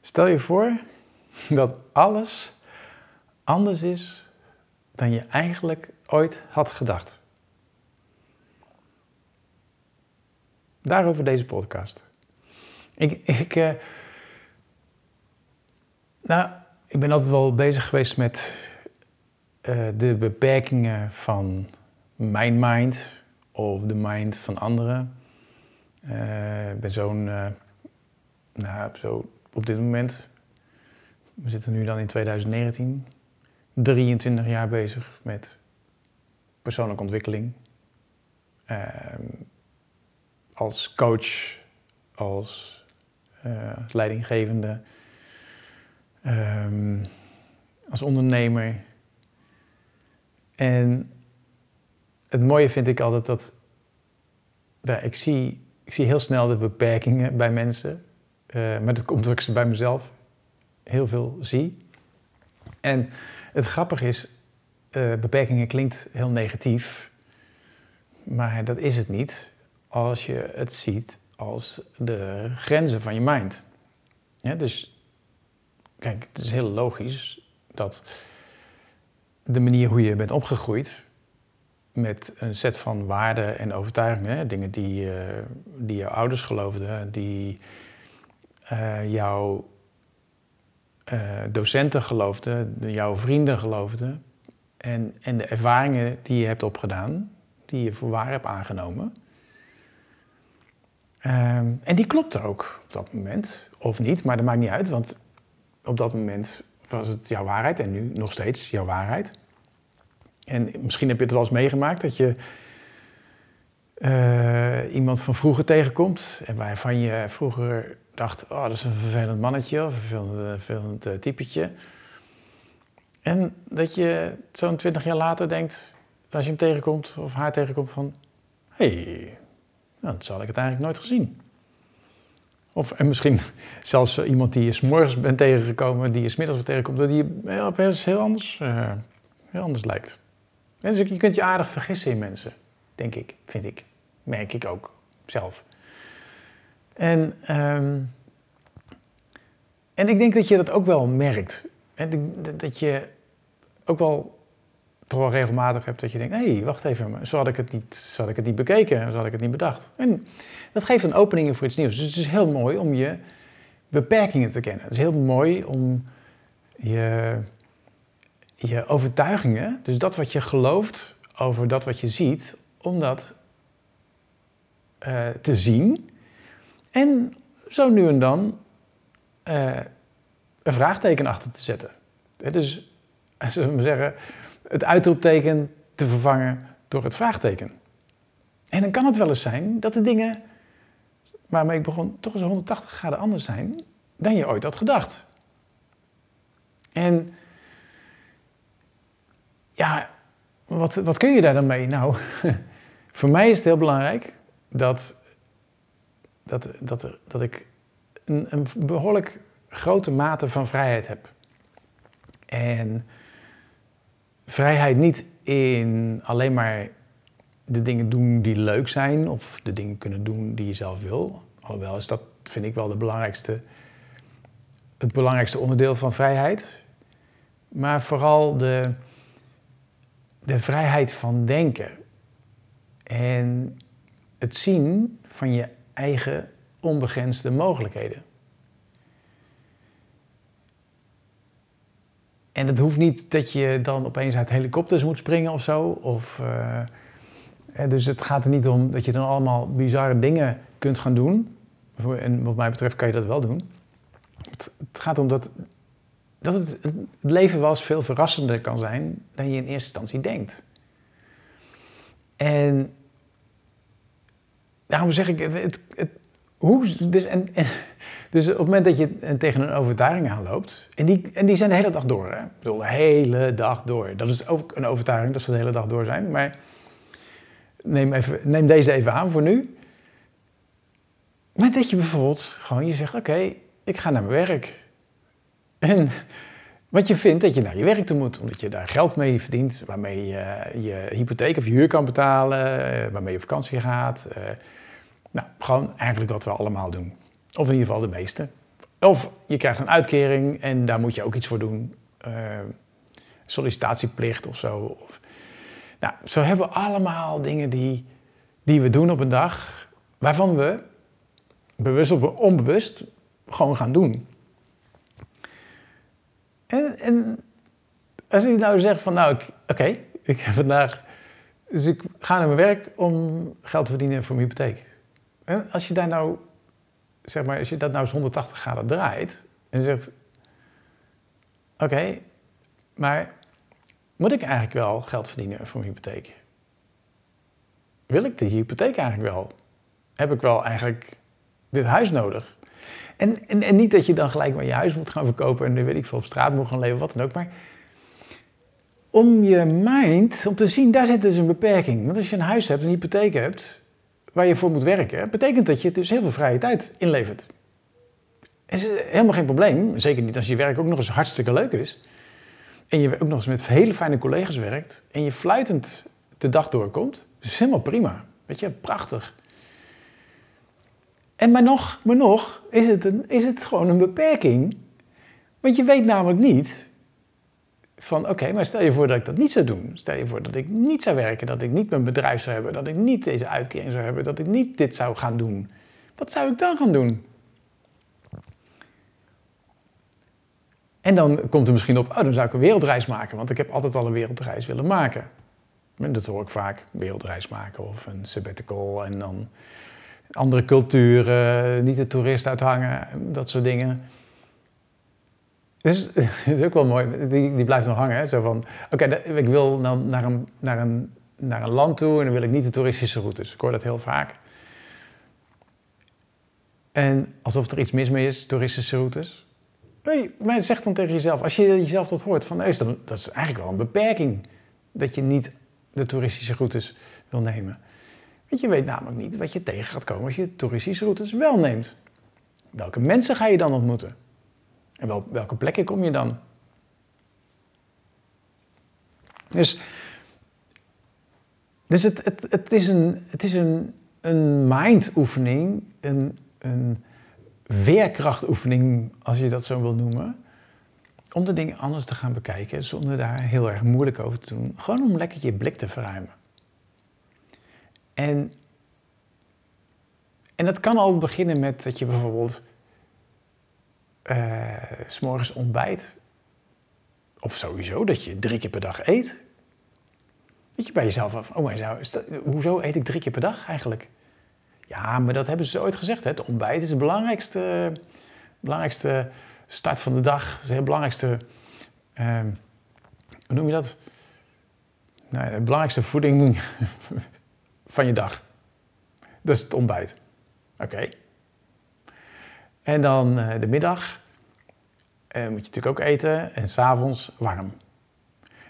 Stel je voor dat alles anders is dan je eigenlijk ooit had gedacht. Daarover deze podcast. Ik, ik, uh, nou, ik ben altijd wel bezig geweest met uh, de beperkingen van mijn mind of de mind van anderen. Uh, ik ben zo'n, nou, zo op dit moment, we zitten nu dan in 2019, 23 jaar bezig met persoonlijke ontwikkeling. Ehm, als coach, als uh, leidinggevende, um, als ondernemer. En het mooie vind ik altijd dat ik, zie, ik zie heel snel de beperkingen bij mensen. Uh, maar dat komt omdat ik ze bij mezelf heel veel zie. En het grappige is, uh, beperkingen klinkt heel negatief, maar dat is het niet als je het ziet als de grenzen van je mind. Dus kijk, het is heel logisch dat de manier hoe je bent opgegroeid met een set van waarden en overtuigingen, dingen die, uh, die jouw ouders geloofden, die uh, jouw uh, docenten geloofden, jouw vrienden geloofden en, en de ervaringen die je hebt opgedaan, die je voor waar hebt aangenomen. Um, en die klopte ook op dat moment, of niet, maar dat maakt niet uit, want op dat moment was het jouw waarheid en nu nog steeds jouw waarheid. En misschien heb je het wel eens meegemaakt dat je uh, iemand van vroeger tegenkomt en waarvan je vroeger dacht, oh, dat is een vervelend mannetje of een vervelend, eh, vervelend uh, typetje. En dat je zo'n twintig jaar later denkt, als je hem tegenkomt of haar tegenkomt van, hé, hey, nou, dat zal ik het eigenlijk nooit gezien. Of en misschien zelfs iemand die je s'morgens bent tegengekomen, die je smiddags weer tegenkomt, die opeens heel anders, heel anders lijkt. En dus je kunt je aardig vergissen in mensen, denk ik, vind ik. Merk ik ook zelf. En, um, en ik denk dat je dat ook wel merkt. Dat je ook wel toch wel regelmatig hebt dat je denkt: hé, hey, wacht even, zo had ik het niet, zo had ik het niet bekeken, zo had ik het niet bedacht. En dat geeft een opening voor iets nieuws. Dus het is heel mooi om je beperkingen te kennen. Het is heel mooi om je, je overtuigingen, dus dat wat je gelooft over dat wat je ziet, om dat uh, te zien. En zo nu en dan uh, een vraagteken achter te zetten. Dus, zullen we zeggen, het uitroepteken te vervangen door het vraagteken. En dan kan het wel eens zijn dat de dingen waarmee ik begon toch eens 180 graden anders zijn dan je ooit had gedacht. En ja, wat, wat kun je daar dan mee? Nou, voor mij is het heel belangrijk dat, dat, dat, dat ik een, een behoorlijk grote mate van vrijheid heb. En vrijheid niet in alleen maar de dingen doen die leuk zijn of de dingen kunnen doen die je zelf wil. Alhoewel is dat, vind ik wel, de belangrijkste, het belangrijkste onderdeel van vrijheid. Maar vooral de, de vrijheid van denken. En het zien van je eigen onbegrensde mogelijkheden. En het hoeft niet dat je dan opeens uit helikopters moet springen of zo. Of, uh, dus het gaat er niet om dat je dan allemaal bizarre dingen kunt gaan doen. En wat mij betreft kan je dat wel doen. Het, gaat om dat, dat het, leven wel veel verrassender kan zijn dan je in eerste instantie denkt. En daarom zeg ik, het, het, hoe, dus, en, dus op het moment dat je tegen een overtuiging aanloopt, en die, en die zijn de hele dag door, hè? De hele dag door. Dat is ook een overtuiging dat ze de hele dag door zijn, maar neem, even, neem deze even aan voor nu. Maar dat je bijvoorbeeld gewoon je zegt, oké, ik ga naar mijn werk. En wat je vindt dat je naar je werk toe moet, omdat je daar geld mee verdient, waarmee je je hypotheek of je huur kan betalen, eh, waarmee je op vakantie gaat. Nou, gewoon eigenlijk wat we allemaal doen. Of in ieder geval de meeste. Of je krijgt een uitkering en daar moet je ook iets voor doen. Uh, sollicitatieplicht of zo. Nou, zo hebben we allemaal dingen die, die we doen op een dag, waarvan we bewust of onbewust gewoon gaan doen. En, en als ik nou zeg van, nou, oké, ik heb vandaag, dus ik ga naar mijn werk om geld te verdienen voor mijn hypotheek. En als je daar nou, zeg maar, als je dat nou eens 180 graden draait en zegt, oké, maar moet ik eigenlijk wel geld verdienen voor mijn hypotheek? Wil ik de hypotheek eigenlijk wel? Heb ik wel eigenlijk dit huis nodig? En, en, en niet dat je dan gelijk maar je huis moet gaan verkopen en dan weet ik veel op straat moet gaan leven, wat dan ook. Maar om je mind, om te zien, daar zit dus een beperking. Want als je een huis hebt, een hypotheek hebt, waar je voor moet werken, betekent dat je dus heel veel vrije tijd inlevert. Is helemaal geen probleem, zeker niet als je werk ook nog eens hartstikke leuk is. En je ook nog eens met hele fijne collega's werkt en je fluitend de dag doorkomt. Dus helemaal prima. Weet je, prachtig. En maar nog, maar nog is, het een, is het gewoon een beperking. Want je weet namelijk niet van oké, maar stel je voor dat ik dat niet zou doen. Stel je voor dat ik niet zou werken, dat ik niet mijn bedrijf zou hebben, dat ik niet deze uitkering zou hebben, dat ik niet dit zou gaan doen. Wat zou ik dan gaan doen? En dan komt er misschien op, oh, dan zou ik een wereldreis maken, want ik heb altijd al een wereldreis willen maken. En dat hoor ik vaak, wereldreis maken of een sabbatical en dan andere culturen, niet de toerist uithangen, dat soort dingen. Dus is ook wel mooi, die, die blijft nog hangen. Hè? Zo van, oké, ik wil dan naar een, naar, een, naar een land toe en dan wil ik niet de toeristische routes. Ik hoor dat heel vaak. En alsof er iets mis mee is, toeristische routes. Nee, maar zeg dan tegen jezelf, als je jezelf dat hoort, van nee, dat is eigenlijk wel een beperking. Dat je niet de toeristische routes wil nemen. Want je weet namelijk niet wat je tegen gaat komen als je toeristische routes wel neemt. Welke mensen ga je dan ontmoeten? En wel, welke plekken kom je dan? Dus, dus het, het, het is een, het is een, een mindoefening, een, een veerkrachtoefening, als je dat zo wil noemen. Om de dingen anders te gaan bekijken, zonder daar heel erg moeilijk over te doen. Gewoon om lekker je blik te verruimen. En, en dat kan al beginnen met dat je bijvoorbeeld uh, s'morgens ontbijt. Of sowieso dat je drie keer per dag eet. Dat je bij jezelf af, oh maar hoezo eet ik drie keer per dag eigenlijk? Ja, maar dat hebben ze ooit gezegd. Hè? Het ontbijt is de belangrijkste, belangrijkste start van de dag. Het belangrijkste, uh, hoe noem je dat? Nou, de belangrijkste voeding van je dag. Dat is het ontbijt. Oké. En dan uh, de middag uh, moet je natuurlijk ook eten en s'avonds warm.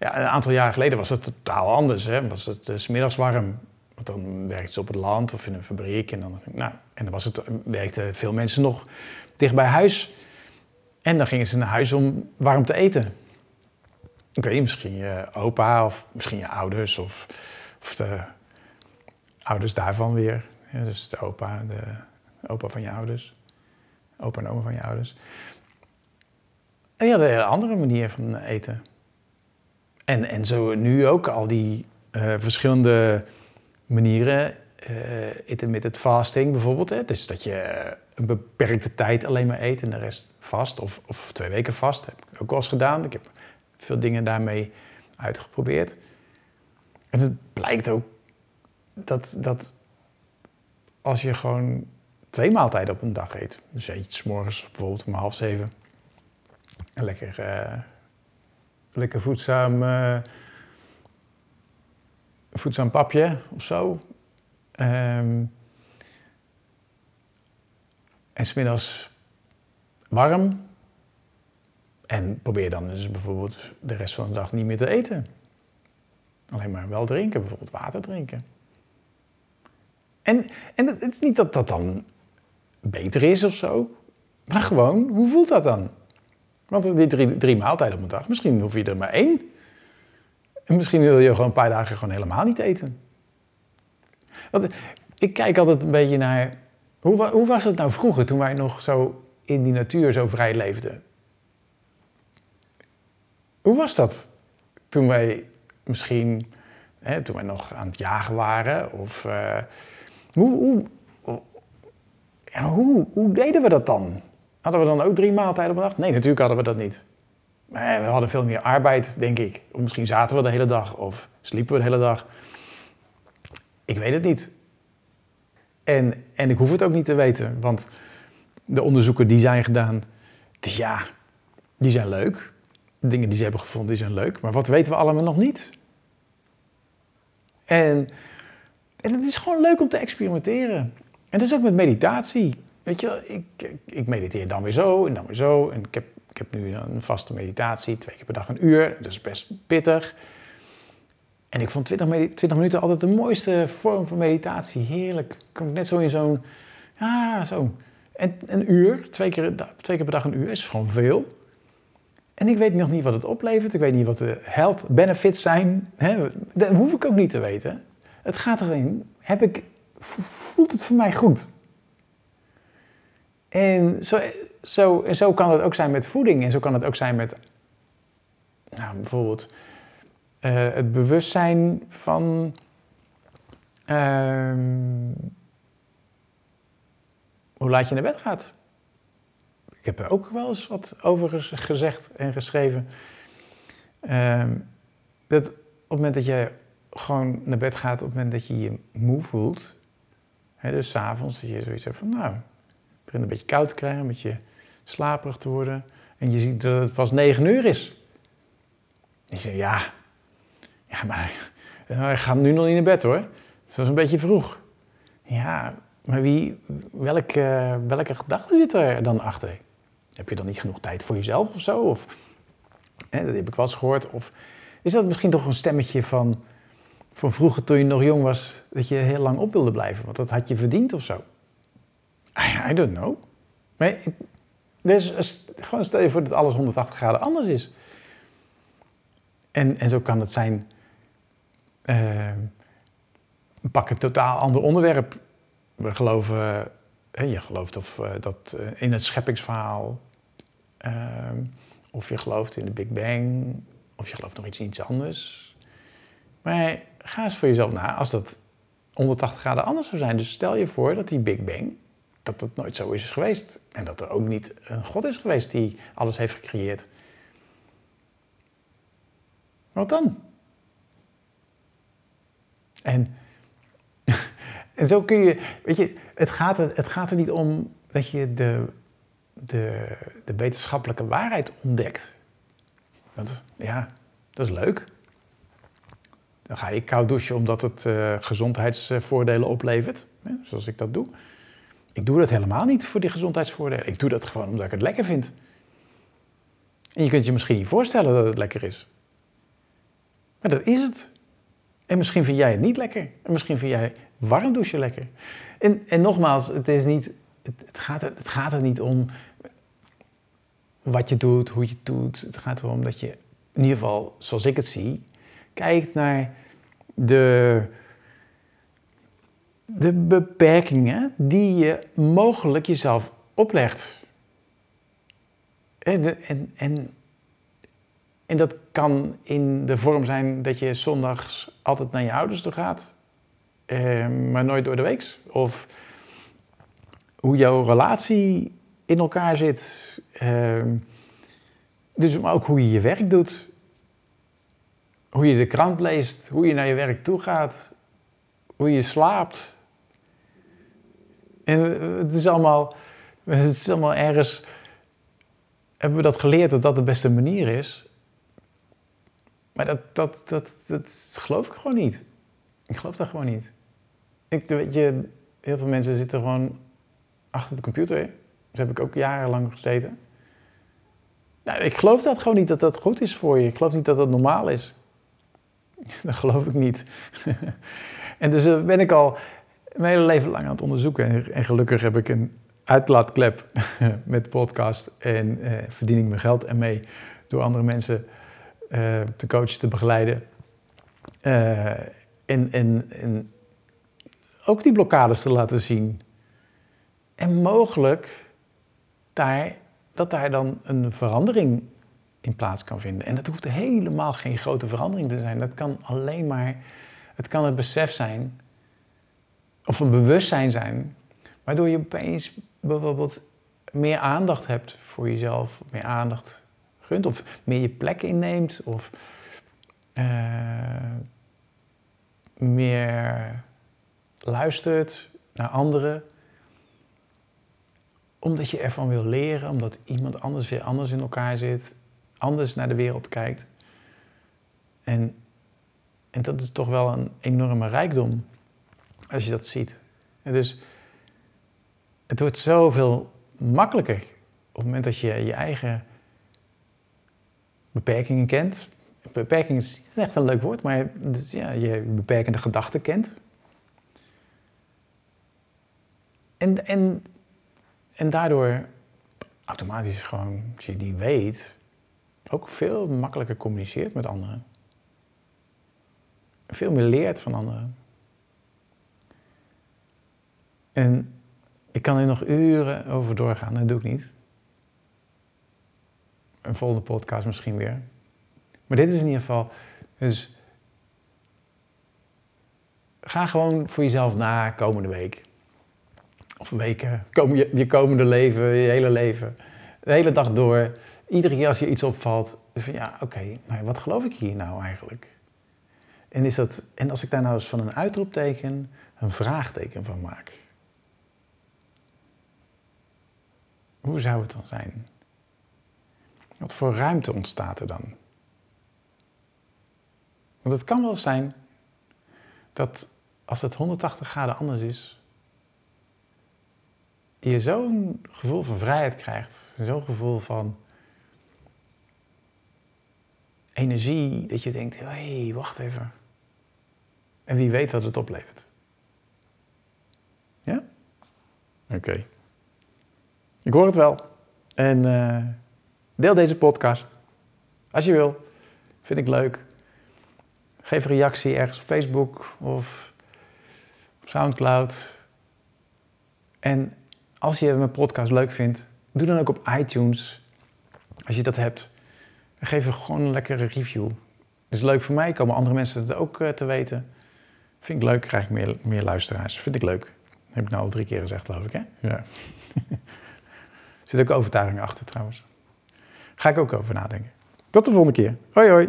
Ja, een aantal jaren geleden was het totaal anders. Hè? Was het s middags warm. Want dan werkten ze op het land of in een fabriek. En dan, nou, en was het, werkten veel mensen nog dicht bij huis. En dan gingen ze naar huis om warm te eten. Ik weet misschien je opa of misschien je ouders of, of de ouders daarvan weer. Dus de opa, de opa van je ouders. Opa en oma van je ouders. En die hadden een hele andere manier van eten. En, en zo nu ook al die uh, verschillende manieren. Uh, intermittent fasting bijvoorbeeld. Hè? Dus dat je een beperkte tijd alleen maar eet en de rest vast. Of, of twee weken vast. heb ik ook wel eens gedaan. Ik heb veel dingen daarmee uitgeprobeerd. En het blijkt ook dat, dat als je gewoon twee maaltijden op een dag eet. Dus eet je morgens bijvoorbeeld om half zeven. Een lekker, uh, lekker voedzaam, uh, voedzaam papje of zo. Um, en smiddags warm. En probeer dan dus bijvoorbeeld de rest van de dag niet meer te eten. Alleen maar wel drinken, bijvoorbeeld water drinken. En, en het is niet dat dat dan beter is of zo. Maar gewoon, hoe voelt dat dan? Want die drie, drie maaltijden op een dag, misschien hoef je er maar één. En misschien wil je gewoon een paar dagen gewoon helemaal niet eten. Want ik kijk altijd een beetje naar. Hoe, hoe was het nou vroeger toen wij nog zo in die natuur zo vrij leefden. Hoe was dat toen wij misschien, hè, toen wij nog aan het jagen waren? Of uh, hoe, hoe, hoe, deden we dat dan? Hadden we dan ook drie maaltijden op dag? Nee, natuurlijk hadden we dat niet. Maar we hadden veel meer arbeid, denk ik. Of misschien zaten we de hele dag of sliepen we de hele dag. Ik weet het niet. En, en ik hoef het ook niet te weten, want de onderzoeken die zijn gedaan, ja, die zijn leuk. De dingen die ze hebben gevonden, die zijn leuk. Maar wat weten we allemaal nog niet? En, en het is gewoon leuk om te experimenteren. En dat is ook met meditatie. Weet je, ik, ik mediteer dan weer zo en dan weer zo. En ik heb, ik heb nu een vaste meditatie, twee keer per dag een uur. Dat is best pittig. En ik vond 20, 20 minuten altijd de mooiste vorm van meditatie. Heerlijk. Kom ik net zo in zo'n, ja, zo. En een uur, twee keer, twee keer per dag een uur, is gewoon veel. En ik weet nog niet wat het oplevert. Ik weet niet wat de health benefits zijn. Dat hoef ik ook niet te weten. Het gaat erin. Heb ik, voelt het voor mij goed? En zo, zo, zo kan het ook zijn met voeding. En zo kan het ook zijn met, nou, bijvoorbeeld uh, het bewustzijn van. Uh, hoe laat je naar bed gaat. Ik heb er ook wel eens wat over gezegd en geschreven. Uh, dat op het moment dat je gewoon naar bed gaat, op het moment dat je je moe voelt, hè, dus s'avonds, dat je zoiets hebt van, nou, ik begin een beetje koud te krijgen, een beetje slaperig te worden, en je ziet dat het pas negen uur is. Je zegt, ja, ja, maar uh, ik ga nu nog niet naar bed hoor. Dat is een beetje vroeg. Ja, maar wie, welke, welke gedachten zit er dan achter? Heb je dan niet genoeg tijd voor jezelf of zo? Of, hè, dat heb ik wel eens gehoord. Of is dat misschien toch een stemmetje van, van vroeger toen je nog jong was, dat je heel lang op wilde blijven? Want dat had je verdiend of zo? I, I don't know. Maar dus, gewoon stel je voor dat alles 180 graden anders is. En, en zo kan het zijn uh, pak een totaal ander onderwerp. We geloven, je gelooft of, uh, dat uh, in het scheppingsverhaal, of je gelooft in de Big Bang, of je gelooft nog iets, iets anders. Maar ga eens voor jezelf na, als dat 180 graden anders zou zijn. Dus stel je voor dat die Big Bang, dat dat nooit zo is geweest. En dat er ook niet een God is geweest die alles heeft gecreëerd. Wat dan? En, en zo kun je, weet je, het gaat er, het gaat er niet om dat je de, de, de wetenschappelijke waarheid ontdekt. Dat, ja, dat is leuk. Dan ga je koud douchen omdat het uh, gezondheidsvoordelen oplevert, hè, zoals ik dat doe. Ik doe dat helemaal niet voor die gezondheidsvoordelen. Ik doe dat gewoon omdat ik het lekker vind. En je kunt je misschien niet voorstellen dat het lekker is. Maar dat is het. En misschien vind jij het niet lekker. En misschien vind jij warm douchen lekker. En, en nogmaals, het, is niet, het, gaat het gaat er niet om wat je doet, hoe je het doet. Het gaat erom dat je, in ieder geval zoals ik het zie, kijkt naar de, de beperkingen die je mogelijk jezelf oplegt. En, en, en en dat kan in de vorm zijn dat je zondags altijd naar je ouders toe gaat, eh, maar nooit door de week. Of hoe jouw relatie in elkaar zit. Eh, dus maar ook hoe je je werk doet. Hoe je de krant leest, hoe je naar je werk toe gaat, hoe je slaapt. En het is allemaal, het is allemaal ergens. Hebben we dat geleerd dat dat de beste manier is? Maar dat, dat, dat, dat geloof ik gewoon niet. Ik geloof dat gewoon niet. Ik, weet je, heel veel mensen zitten gewoon achter de computer. Daar heb ik ook jarenlang gezeten. Nou, ik geloof dat gewoon niet dat dat goed is voor je. Ik geloof niet dat dat normaal is. Dat geloof ik niet. en dus eh, ben ik al mijn hele leven lang aan het onderzoeken. En, gelukkig heb ik een uitlaatklep met podcast. En eh, verdien ik mijn geld ermee door andere mensen uh, te coachen, te begeleiden. Uh, en, en ook die blokkades te laten zien. En mogelijk daar, dat daar dan een verandering in plaats kan vinden. En dat hoeft helemaal geen grote verandering te zijn. Dat kan alleen maar, het kan het besef zijn, of een bewustzijn zijn, waardoor je opeens bijvoorbeeld meer aandacht hebt voor jezelf, meer aandacht gunt, of meer je plek inneemt, of uh, meer luistert naar anderen. Omdat je ervan wil leren, omdat iemand anders weer anders in elkaar zit, anders naar de wereld kijkt. En, en dat is toch wel een enorme rijkdom als je dat ziet. En dus het wordt zoveel makkelijker op het moment dat je je eigen beperkingen kent. Beperking is echt een leuk woord, maar dus ja, je beperkende gedachten kent. En, en, en daardoor automatisch gewoon, als je die weet, ook veel makkelijker communiceert met anderen. Veel meer leert van anderen. En ik kan er nog uren over doorgaan, dat doe ik niet. Een volgende podcast misschien weer. Maar dit is in ieder geval. Dus ga gewoon voor jezelf na komende week. Of weken, je, je komende leven, je hele leven. De hele dag door. Iedere keer als je iets opvalt, van ja, oké, maar wat geloof ik hier nou eigenlijk? En, is dat, en als ik daar nou eens van een uitroepteken een vraagteken van maak. Hoe zou het dan zijn? Wat voor ruimte ontstaat er dan? Want het kan wel zijn dat als het 180 graden anders is, je zo'n gevoel van vrijheid krijgt, zo'n gevoel van energie, dat je denkt, hé, hey, wacht even. En wie weet wat het oplevert. Ja? Oké. Ik hoor het wel. En uh, deel deze podcast. Als je wil. Vind ik leuk. Geef een reactie ergens op Facebook of op Soundcloud. En als je mijn podcast leuk vindt, doe dan ook op iTunes. Als je dat hebt, geef gewoon een lekkere review. Dat is leuk voor mij, komen andere mensen het ook uh, te weten. Vind ik leuk, krijg ik meer, meer luisteraars. Vind ik leuk. Dat heb ik nou al drie keer gezegd, geloof ik, hè? Ja. Er zit ook overtuiging achter trouwens. Ga ik ook over nadenken. Tot de volgende keer. Hoi hoi.